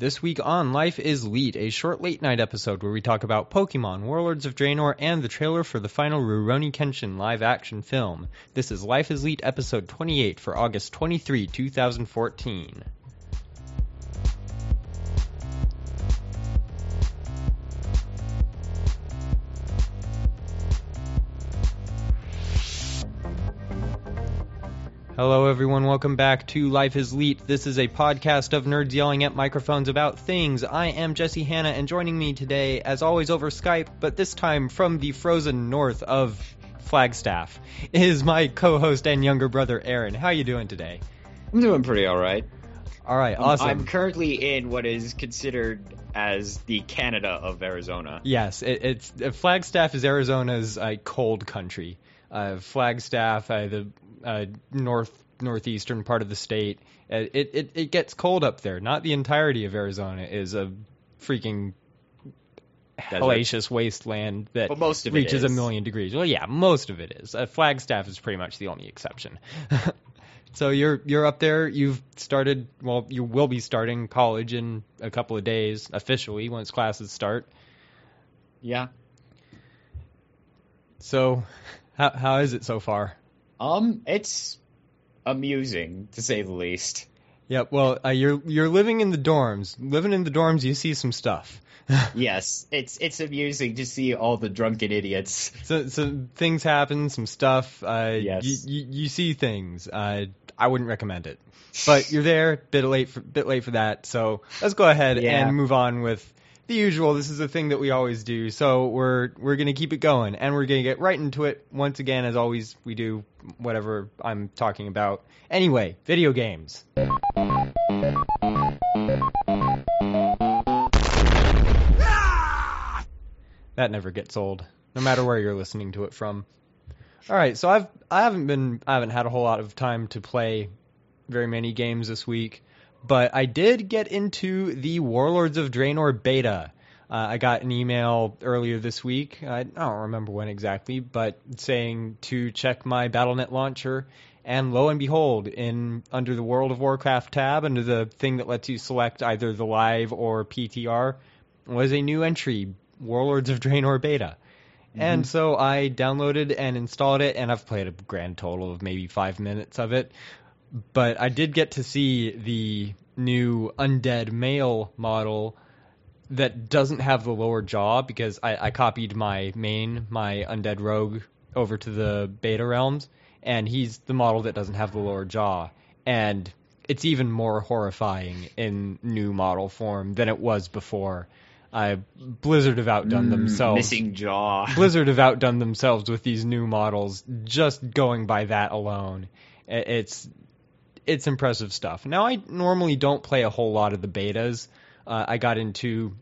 This week on Life is Leet, a short late night episode where we talk about Pokemon, Warlords of Draenor, and the trailer for the final Rurouni Kenshin live action film. This is Life is Leet episode 28 for August 23, 2014. Hello, everyone. Welcome back to Life is Leet. This is a podcast of nerds yelling at microphones about things. I am Jesse Hanna, and joining me today, as always, over Skype, but this time from the frozen north of Flagstaff, is my co-host and younger brother Aaron. How are you doing today? I'm doing pretty all right. All right, awesome. I'm currently in what is considered as the Canada of Arizona. Yes, it, it's uh, Flagstaff is Arizona's uh, cold country. Uh, Flagstaff, uh, the uh, north northeastern part of the state, uh, it, it it gets cold up there. Not the entirety of Arizona is a freaking hellacious wasteland that But most of reaches a million degrees. Well, yeah, most of it is. Uh, Flagstaff is pretty much the only exception. so you're you're up there. You've started. Well, you will be starting college in a couple of days officially once classes start. Yeah. So, how how is it so far? Um, it's amusing to say the least. Yep. Well, uh, you're you're living in the dorms. Living in the dorms, you see some stuff. Yes, it's it's amusing to see all the drunken idiots. so, so things happen, some stuff. Uh, Yes. You, you, you see things. Uh, I wouldn't recommend it, but you're there. Bit late for bit late for that. So let's go ahead Yeah. and move on with the usual. This is a thing that we always do. So we're we're gonna keep it going, and we're gonna get right into it once again, as always we do. Whatever I'm talking about. Anyway, video games. That never gets old, no matter where you're listening to it from. All right, so I've I haven't been I haven't had a whole lot of time to play very many games this week, but I did get into the Warlords of Draenor beta. Uh, I got an email earlier this week. I don't remember when exactly, but saying to check my BattleNet launcher, and lo and behold, in under the World of Warcraft tab, under the thing that lets you select either the live or PTR, was a new entry, Warlords of Draenor beta. And so I downloaded and installed it, and I've played a grand total of maybe five minutes of it. But I did get to see the new undead male model that doesn't have the lower jaw because I, I copied my main, my undead rogue, over to the beta realms, and he's the model that doesn't have the lower jaw. And it's even more horrifying in new model form than it was before. I Blizzard have outdone mm, themselves. Missing jaw. Blizzard have outdone themselves with these new models just going by that alone. It's it's impressive stuff. Now I normally don't play a whole lot of the betas. Uh, I got into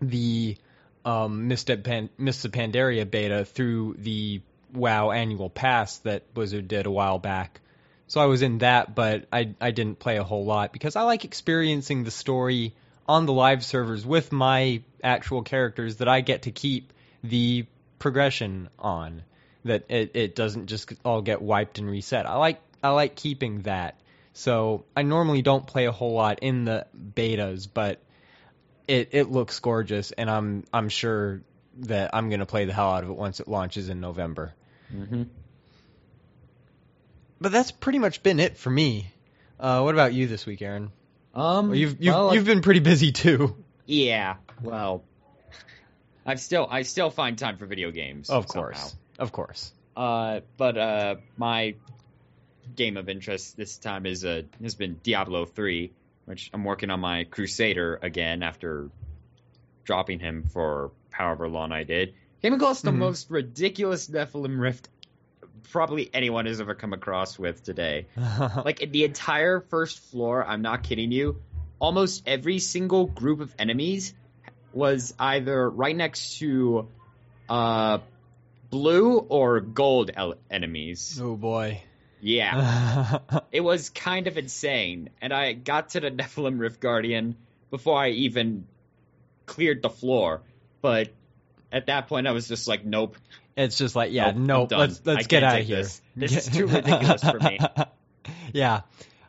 the um, of Pan- Pandaria beta through the WoW annual pass that Blizzard did a while back. So I was in that, but I I didn't play a whole lot because I like experiencing the story on the live servers with my actual characters that I get to keep the progression on. That it, it doesn't just all get wiped and reset. I like I like keeping that. So I normally don't play a whole lot in the betas, but it it looks gorgeous, and I'm I'm sure that I'm gonna play the hell out of it once it launches in November. hmm But that's pretty much been it for me. Uh, what about you this week, Aaron? Um, Well, you've you've, well, you've been pretty busy too. yeah. Well, I've still I still find time for video games. Of somehow. course, of course. Uh, but uh, my game of interest this time is uh, has been Diablo three, which I'm working on my Crusader again after dropping him for however long I did. Came across the Mhm. most ridiculous Nephilim rift probably anyone has ever come across with today. Like the entire first floor, I'm not kidding you. Almost every single group of enemies was either right next to uh blue or gold el- enemies. oh boy. Yeah. It was kind of insane. And I got to the Nephilim Rift Guardian before I even cleared the floor. But at that point, I was just like, nope. It's just like, yeah, Nope, nope. Let's let's I get out of here. this. This is too ridiculous for me. yeah.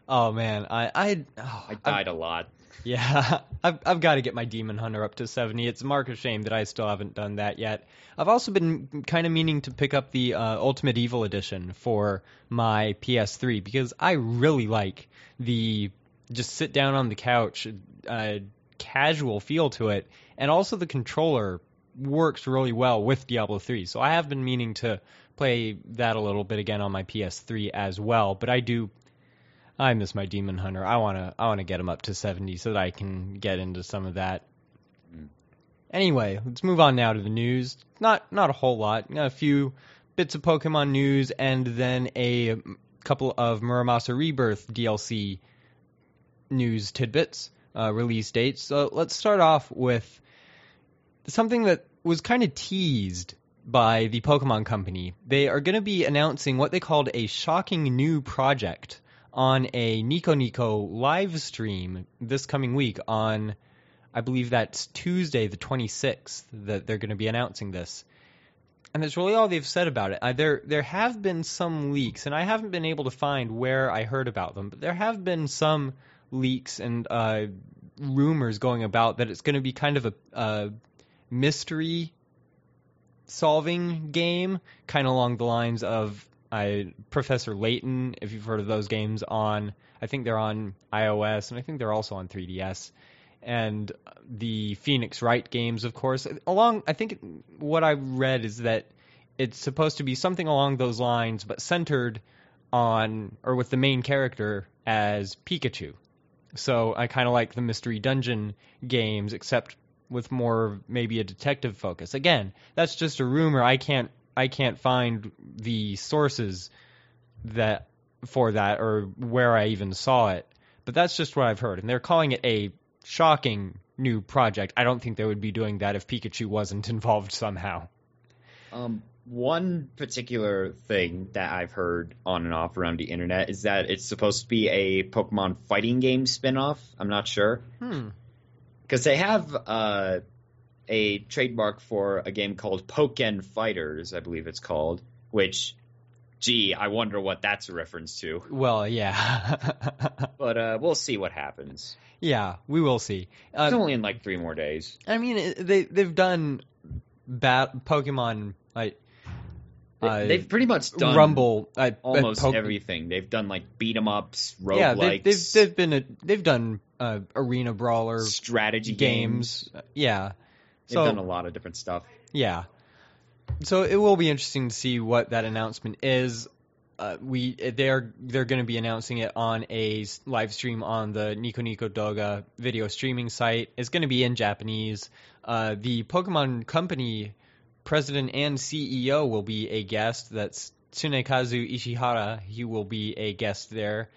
Oh man, I I oh, I died a lot. Yeah, I've I've got to get my Demon Hunter up to 70. It's a mark of shame that I still haven't done that yet. I've also been kind of meaning to pick up the uh, Ultimate Evil Edition for my PS3 because I really like the just sit down on the couch, uh, casual feel to it, and also the controller works really well with Diablo 3. So I have been meaning to play that a little bit again on my PS3 as well. But I do I miss my Demon Hunter. I wanna I wanna get him up to seventy so that I can get into some of that. Mm. Anyway, let's move on now to the news. Not not a whole lot. A few bits of Pokemon news and then a couple of Muramasa Rebirth DLC news tidbits, uh, release dates. So let's start off with something that was kind of teased by the Pokemon Company. They are going to be announcing what they called a shocking new project on a Nico Nico live stream this coming week on, I believe that's Tuesday, the 26th, that they're going to be announcing this. And that's really all they've said about it. Uh, there, there have been some leaks, and I haven't been able to find where I heard about them, but there have been some leaks and uh, rumors going about that it's going to be kind of a, a mystery solving game, kind of along the lines of I Professor Layton, if you've heard of those games on, I think they're on iOS and I think they're also on 3DS. And the Phoenix Wright games, of course. Along, I think what I read is that it's supposed to be something along those lines, but centered on or with the main character as Pikachu. So I kind of like the Mystery Dungeon games, except with more maybe a detective focus. Again, that's just a rumor. I can't I can't find the sources that for that or where I even saw it. But that's just what I've heard, and they're calling it a shocking new project. I don't think they would be doing that if Pikachu wasn't involved somehow. Um, one particular thing that I've heard on and off around the internet is that it's supposed to be a Pokemon fighting game spinoff. I'm not sure. Hmm. Because they have uh, a trademark for a game called Pokken Fighters, I believe it's called, which, gee, I wonder what that's a reference to. Well, yeah. but uh, we'll see what happens. Yeah, we will see. Uh, it's only in like three more days. I mean, they they've done bat Pokemon like. Uh, they've pretty much done Rumble, uh, almost po- everything. They've done like beat 'em ups, roguelikes. Yeah, they've, they've, they've been a, they've done uh, arena brawler strategy games. games. Yeah, They've so, done a lot of different stuff. Yeah. So it will be interesting to see what that announcement is. Uh, we they're they're going to be announcing it on a live stream on the Nico Nico Doga video streaming site. It's going to be in Japanese. Uh, the Pokemon Company president and CEO will be a guest. That's Tsunekazu Ishihara. He will be a guest there.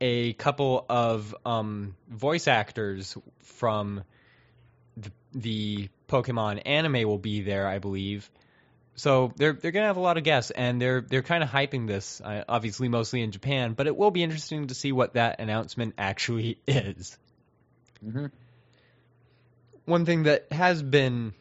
A couple of um, voice actors from the, Pokemon anime will be there, I believe. So they're they're gonna have a lot of guests, and they're they're kind of hyping this, uh, obviously mostly in Japan. But it will be interesting to see what that announcement actually is. Mm-hmm. One thing that has been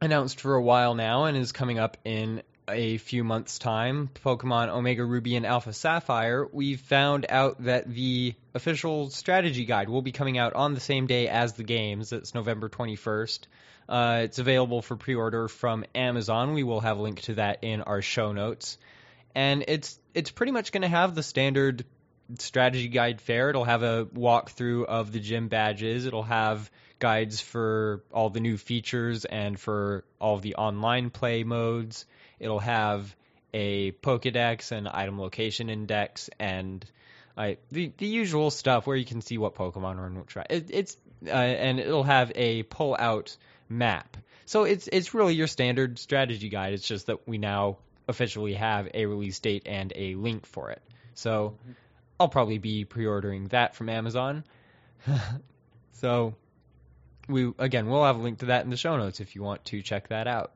announced for a while now and is coming up in a few months' time, Pokemon Omega Ruby and Alpha Sapphire, we found out that the official strategy guide will be coming out on the same day as the games. It's November 21st. Uh, it's available for pre-order from Amazon. We will have a link to that in our show notes. And it's it's pretty much going to have the standard strategy guide fare. It'll have a walkthrough of the gym badges. It'll have guides for all the new features and for all the online play modes. It'll have a Pokedex and item location index and uh, the the usual stuff where you can see what Pokemon are in which it, it's uh, and it'll have a pull out map. So it's it's really your standard strategy guide. It's just that we now officially have a release date and a link for it. So I'll probably be pre-ordering that from Amazon. so we again we'll have a link to that in the show notes if you want to check that out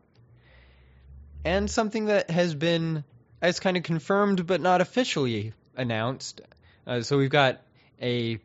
and something that has been as kind of confirmed but not officially announced. Uh, so we've got a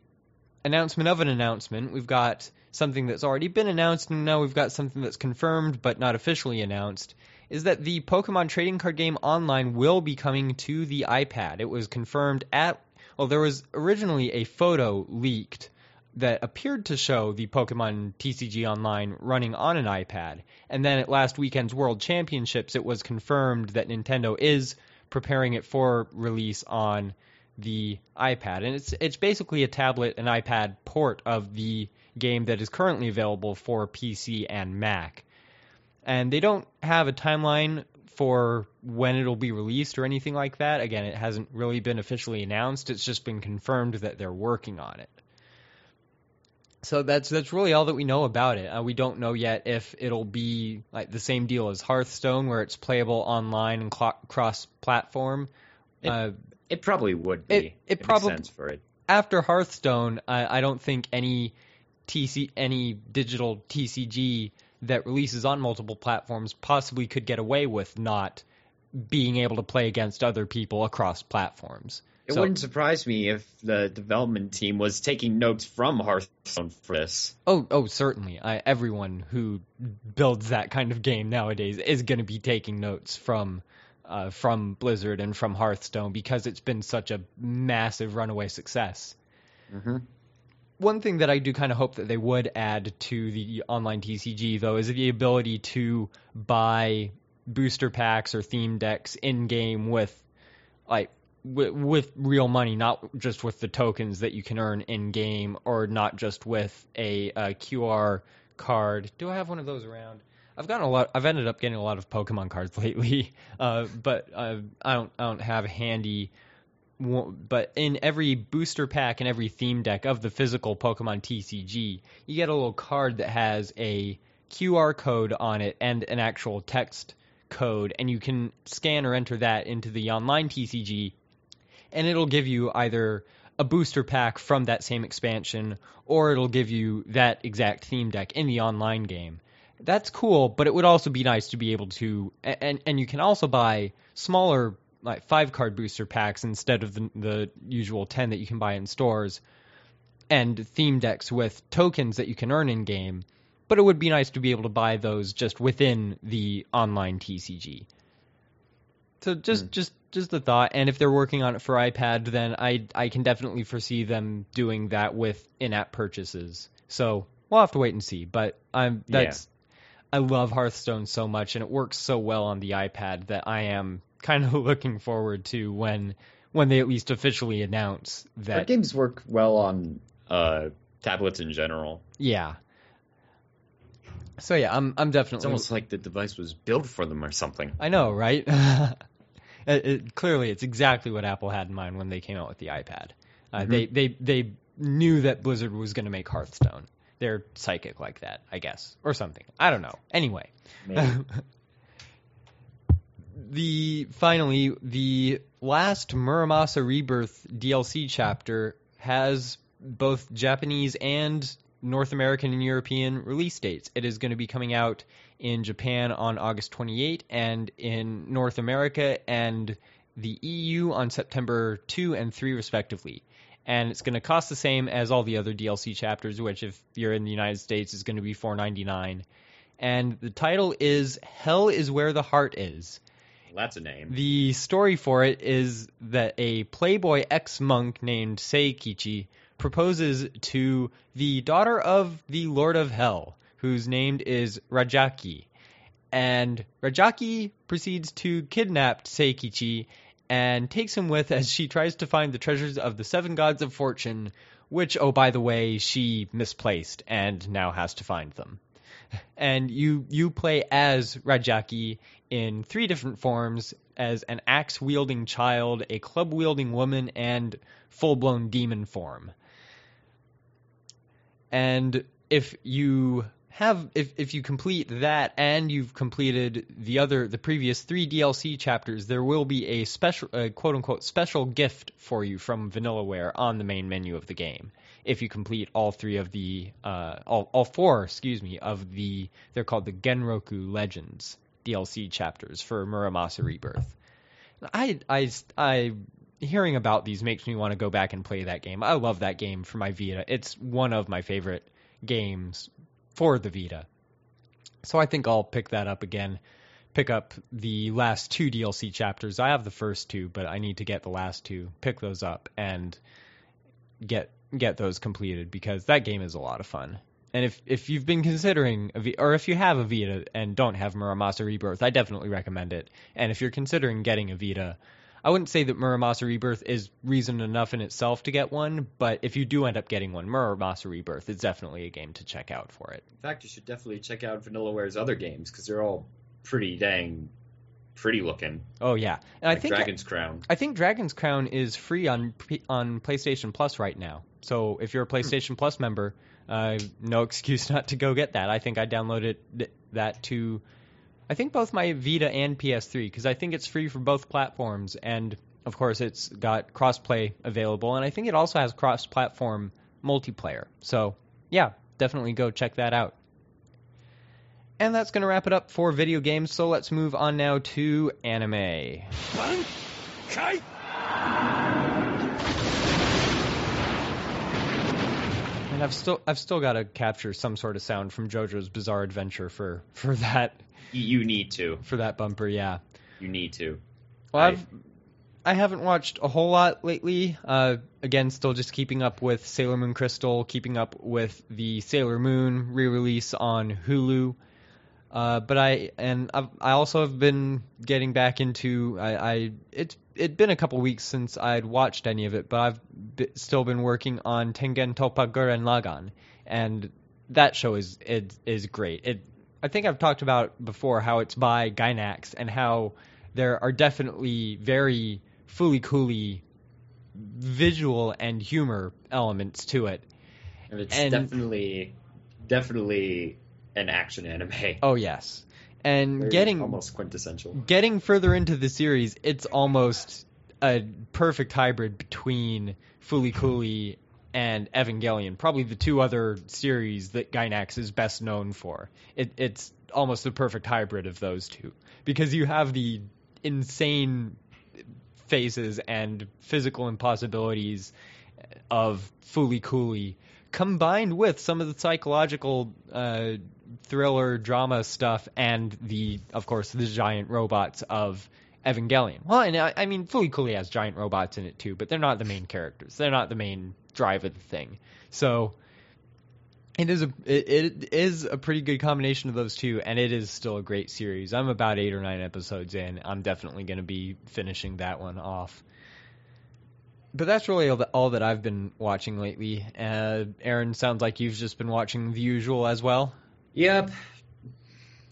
announcement of an announcement. We've got something that's already been announced, and now we've got something that's confirmed but not officially announced. Is that the Pokemon trading card game online will be coming to the iPad? It was confirmed at well, there was originally a photo leaked that appeared to show the Pokemon TCG Online running on an iPad. And then at last weekend's World Championships, it was confirmed that Nintendo is preparing it for release on the iPad. And it's it's basically a tablet and iPad port of the game that is currently available for PC and Mac. And they don't have a timeline for when it'll be released or anything like that. Again, it hasn't really been officially announced. It's just been confirmed that they're working on it. So that's that's really all that we know about it. Uh, we don't know yet if it'll be like the same deal as Hearthstone, where it's playable online and cl- cross-platform. It, uh, it probably would be. It, it probably makes sense for it. After Hearthstone, I, I don't think any TC any digital TCG that releases on multiple platforms possibly could get away with not being able to play against other people across platforms. It so, wouldn't surprise me if the development team was taking notes from Hearthstone for this. Oh, oh, certainly. I, everyone who builds that kind of game nowadays is going to be taking notes from uh, from Blizzard and from Hearthstone because it's been such a massive runaway success. Mm-hmm. One thing that I do kind of hope that they would add to the online TCG though is the ability to buy booster packs or theme decks in game with like with, with real money, not just with the tokens that you can earn in game, or not just with a, a, QR card. Do I have one of those around? I've gotten a lot. I've ended up getting a lot of Pokemon cards lately, uh, but uh, I don't. I don't have handy. But in every booster pack and every theme deck of the physical Pokemon TCG, you get a little card that has a QR code on it and an actual text code, and you can scan or enter that into the online TCG and it'll give you either a booster pack from that same expansion or it'll give you that exact theme deck in the online game. That's cool, but it would also be nice to be able to and and you can also buy smaller like 5 card booster packs instead of the the usual 10 that you can buy in stores and theme decks with tokens that you can earn in game. But it would be nice to be able to buy those just within the online TCG. So just mm. just just a thought. And if they're working on it for iPad, then I I can definitely foresee them doing that with in-app purchases. So we'll have to wait and see. But I'm that's yeah. I love Hearthstone so much, and it works so well on the iPad that I am kind of looking forward to when when they at least officially announce that. Our games work well on uh, tablets in general. Yeah. So yeah, I'm I'm definitely. It's almost like the device was built for them or something. I know, right? It, it, clearly, it's exactly what Apple had in mind when they came out with the iPad. Uh, mm-hmm. They they they knew that Blizzard was going to make Hearthstone. They're psychic like that, I guess, or something. I don't know. Anyway, the finally the last Muramasa Rebirth DLC chapter has both Japanese and North American and European release dates. It is going to be coming out in Japan on August 28 and in North America and the EU on September 2 and 3 respectively. And it's going to cost the same as all the other DLC chapters, which if you're in the United States is going to be 4.99. And the title is Hell is Where the Heart Is. That's a name. The story for it is that a playboy ex-monk named Seikichi proposes to the daughter of the Lord of Hell, whose name is Rajaki. And Rajaki proceeds to kidnap Seikichi and takes him with as she tries to find the treasures of the seven gods of fortune, which, oh, by the way, she misplaced and now has to find them. And you you play as Rajaki in three different forms as an axe wielding child, a club wielding woman, and full blown demon form. And if you have if if you complete that and you've completed the other the previous three DLC chapters, there will be a special a quote unquote special gift for you from Vanillaware on the main menu of the game. If you complete all three of the uh, all all four, excuse me, of the they're called the Genroku Legends DLC chapters for Muramasa Rebirth. I I I hearing about these makes me want to go back and play that game. I love that game for my Vita. It's one of my favorite games for the Vita. So I think I'll pick that up again. Pick up the last two DLC chapters. I have the first two, but I need to get the last two. Pick those up and get get those completed because that game is a lot of fun. And if if you've been considering a v- or if you have a Vita and don't have Muramasa Rebirth, I definitely recommend it. And if you're considering getting a Vita, I wouldn't say that Muramasa Rebirth is reason enough in itself to get one, but if you do end up getting one, Muramasa Rebirth is definitely a game to check out for it. In fact, you should definitely check out Vanillaware's other games because they're all pretty dang pretty looking. Oh yeah, and like I think Dragon's Crown. I think Dragon's Crown is free on on PlayStation Plus right now. So if you're a PlayStation Plus member, uh, no excuse not to go get that. I think I downloaded that to, I think both my Vita and PS3 because I think it's free for both platforms, and of course it's got crossplay available, and I think it also has cross-platform multiplayer. So yeah, definitely go check that out. And that's going to wrap it up for video games. So let's move on now to anime. And I've still I've still got to capture some sort of sound from JoJo's Bizarre Adventure for for that You, need to. for that bumper. Yeah. You need to. Well, I- I've I haven't watched a whole lot lately. Uh, again, still just keeping up with Sailor Moon Crystal, keeping up with the Sailor Moon re-release on Hulu. Uh, but I and I've, I also have been getting back into I, I it's it'd been a couple weeks since I'd watched any of it, but I've b- still been working on Tengen Toppa Gurren Lagann, and that show is is is great. It I think I've talked about before how it's by Gainax and how there are definitely very Fooly Cooly visual and humor elements to it. And it's And- definitely, definitely an action anime. Oh yes, and getting almost quintessential. getting further into the series, it's almost a perfect hybrid between Fooly Cooly and Evangelion, probably the two other series that Gainax is best known for. It, it's almost the perfect hybrid of those two because you have the insane phases and physical impossibilities of Fooly Cooly combined with some of the psychological uh, thriller drama stuff and the, of course, the giant robots of Evangelion. Well, and I, I mean, Fooly Cooly has giant robots in it too, but they're not the main characters. They're not the main drive of the thing. So it is a it, it is a pretty good combination of those two, and it is still a great series. I'm about eight or nine episodes in. I'm definitely going to be finishing that one off. But that's really all that, all that I've been watching lately. Uh, Aaron, sounds like you've just been watching the usual as well. Yep.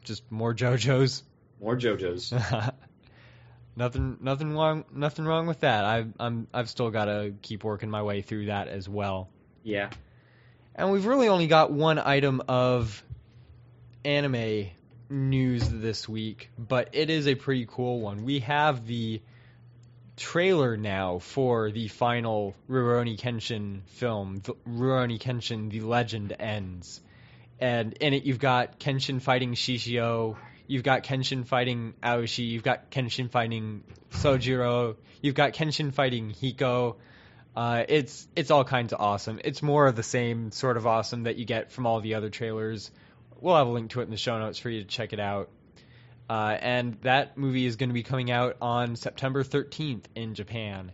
Just more JoJo's. More JoJo's. nothing, nothing wrong, nothing wrong with that. I, I'm, I've still got to keep working my way through that as well. yeah. And we've really only got one item of anime news this week, but it is a pretty cool one. We have the trailer now for the final Rurouni Kenshin film, the Rurouni Kenshin: The Legend Ends. And in it, you've got Kenshin fighting Shishio, you've got Kenshin fighting Aoshi, you've got Kenshin fighting Sojiro, you've got Kenshin fighting Hiko. Uh, it's it's all kinds of awesome. It's more of the same sort of awesome that you get from all the other trailers. We'll have a link to it in the show notes for you to check it out. Uh, and that movie is going to be coming out on September 13th in Japan.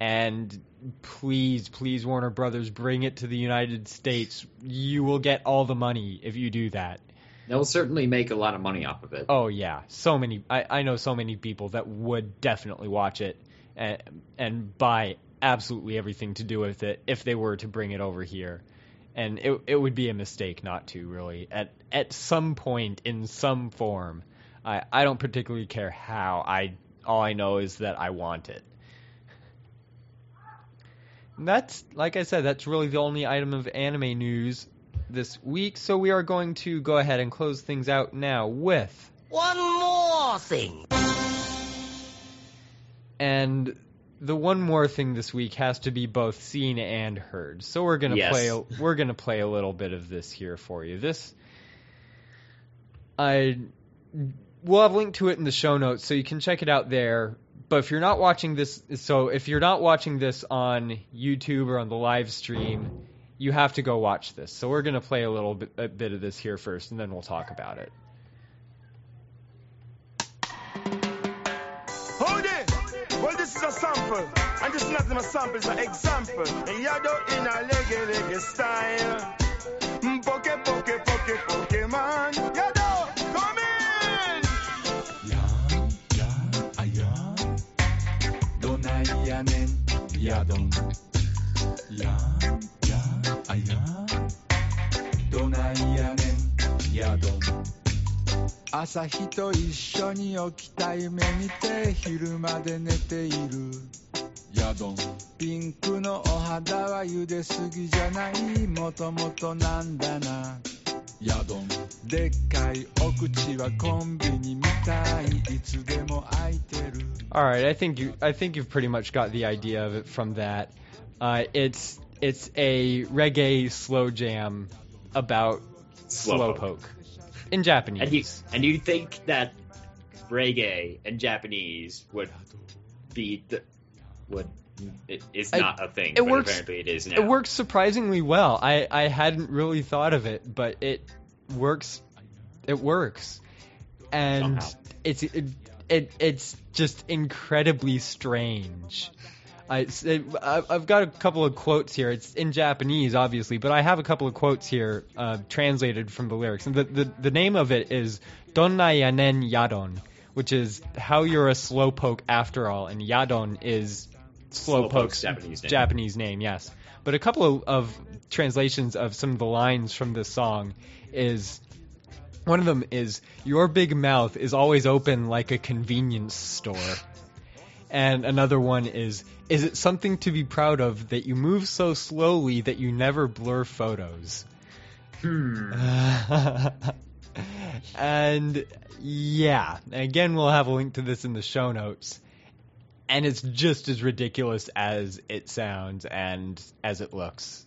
And please, please, Warner Brothers, bring it to the United States. You will get all the money if you do that. They'll certainly make a lot of money off of it. Oh yeah, so many. I, I know so many people that would definitely watch it and and buy absolutely everything to do with it if they were to bring it over here. And it it would be a mistake not to really at at some point in some form. I I don't particularly care how. I all I know is that I want it. That's like I said, that's really the only item of anime news this week. So we are going to go ahead and close things out now with One more thing. and the one more thing this week has to be both seen and heard. So we're gonna Yes. play. We're gonna play a little bit of this here for you. This, I, we'll have a link to it in the show notes, so you can check it out there. But if you're not watching this, so if you're not watching this on YouTube or on the live stream, you have to go watch this. So we're gonna play a little bit, a bit of this here first, and then we'll talk about it. Hold it! Well, this is a sample. And just not my sample, it's an example. And you do in a leggy, leggy style. Mm, Poke, poke, poke, Pokemon. ないやねん。やどん。やんやあや。どないやねん。やどん。朝日と一緒に起きた夢見て昼まで寝ている。やどん。ピンクのお肌は茹ですぎじゃない。もともとなんだな。やどんでっかいお口はコンビニみたいいつでも開いてる All right, I think you I think you've pretty much got the idea of it from that. Uh, it's it's a reggae slow jam about Slowpoke. slowpoke in Japanese. And you and you think that reggae and Japanese would be the would it is I- not a thing, it but works- apparently it is now. It works surprisingly well. I, I hadn't really thought of it, but it works. It works, and Somehow. it's it, it it's just incredibly strange. I, it's- it, I've got a couple of quotes here. It's in Japanese, obviously, but I have a couple of quotes here uh, translated from the lyrics. And the, the, the name of it is Donna Yanen Yadon, which is how you're a slowpoke after all. And Yadon is Slowpoke's slowpoke's Japanese name. Japanese name, yes. But a couple of, of translations of some of the lines from this song is one of them is your big mouth is always open like a convenience store. And another one is is it something to be proud of that you move so slowly that you never blur photos? Hmm. and yeah, again we'll have a link to this in the show notes. And it's just as ridiculous as it sounds and as it looks.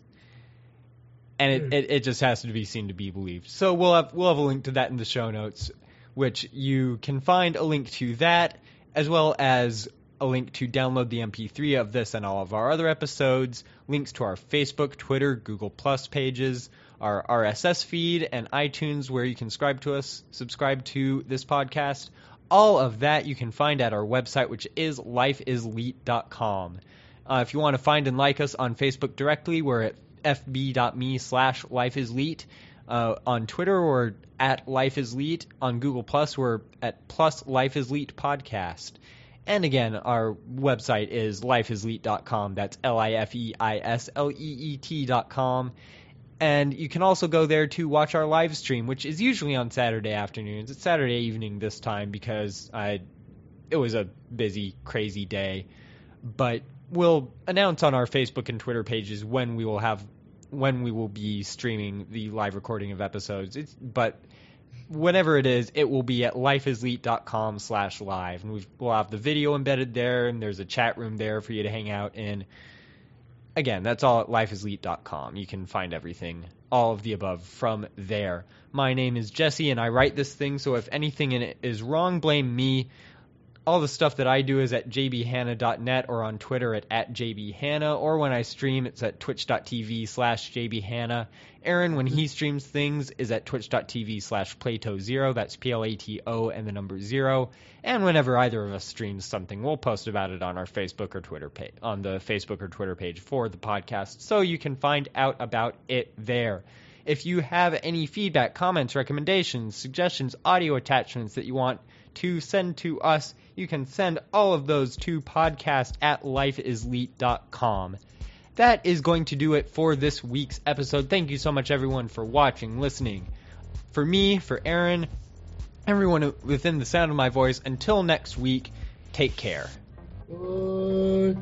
And it, hmm. it, it just has to be seen to be believed. So we'll have we'll have a link to that in the show notes, which you can find a link to that as well as a link to download the MP3 of this and all of our other episodes, links to our Facebook, Twitter, Google Plus pages, our RSS feed, and iTunes where you can subscribe to us, subscribe to this podcast. All of that you can find at our website, which is lifeisleet.com. Uh, if you want to find and like us on Facebook directly, we're at fb.me slash lifeisleet. Uh, on Twitter, or at lifeisleet. On Google Plus, we're at plus lifeisleet podcast. And again, our website is lifeisleet.com. That's L And you can also go there to watch our live stream, which is usually on Saturday afternoons. It's Saturday evening this time because I, it was a busy, crazy day. But we'll announce on our Facebook and Twitter pages when we will have when we will be streaming the live recording of episodes. It's, but whenever it is, it will be at lifeisleet.com slash live. And we've, we'll have the video embedded there, and there's a chat room there for you to hang out in. Again, that's all at lifeisleet.com. You can find everything, all of the above, from there. My name is Jesse, and I write this thing, so if anything in it is wrong, blame me. All the stuff that I do is at jbhanna.net or on Twitter at, at jbhanna, or when I stream, it's at twitch.tv slash jbhanna. Aaron, when he streams things, is at twitch.tv slash plato0, that's P-L-A-T-O and the number zero. And whenever either of us streams something, we'll post about it on our Facebook or Twitter page, on the Facebook or Twitter page for the podcast, so you can find out about it there. If you have any feedback, comments, recommendations, suggestions, audio attachments that you want to send to us, you can send all of those to podcast at lifeisleet.com. That is going to do it for this week's episode. Thank you so much, everyone, for watching, listening. For me, for Aaron, everyone within the sound of my voice, until next week, take care. Slow.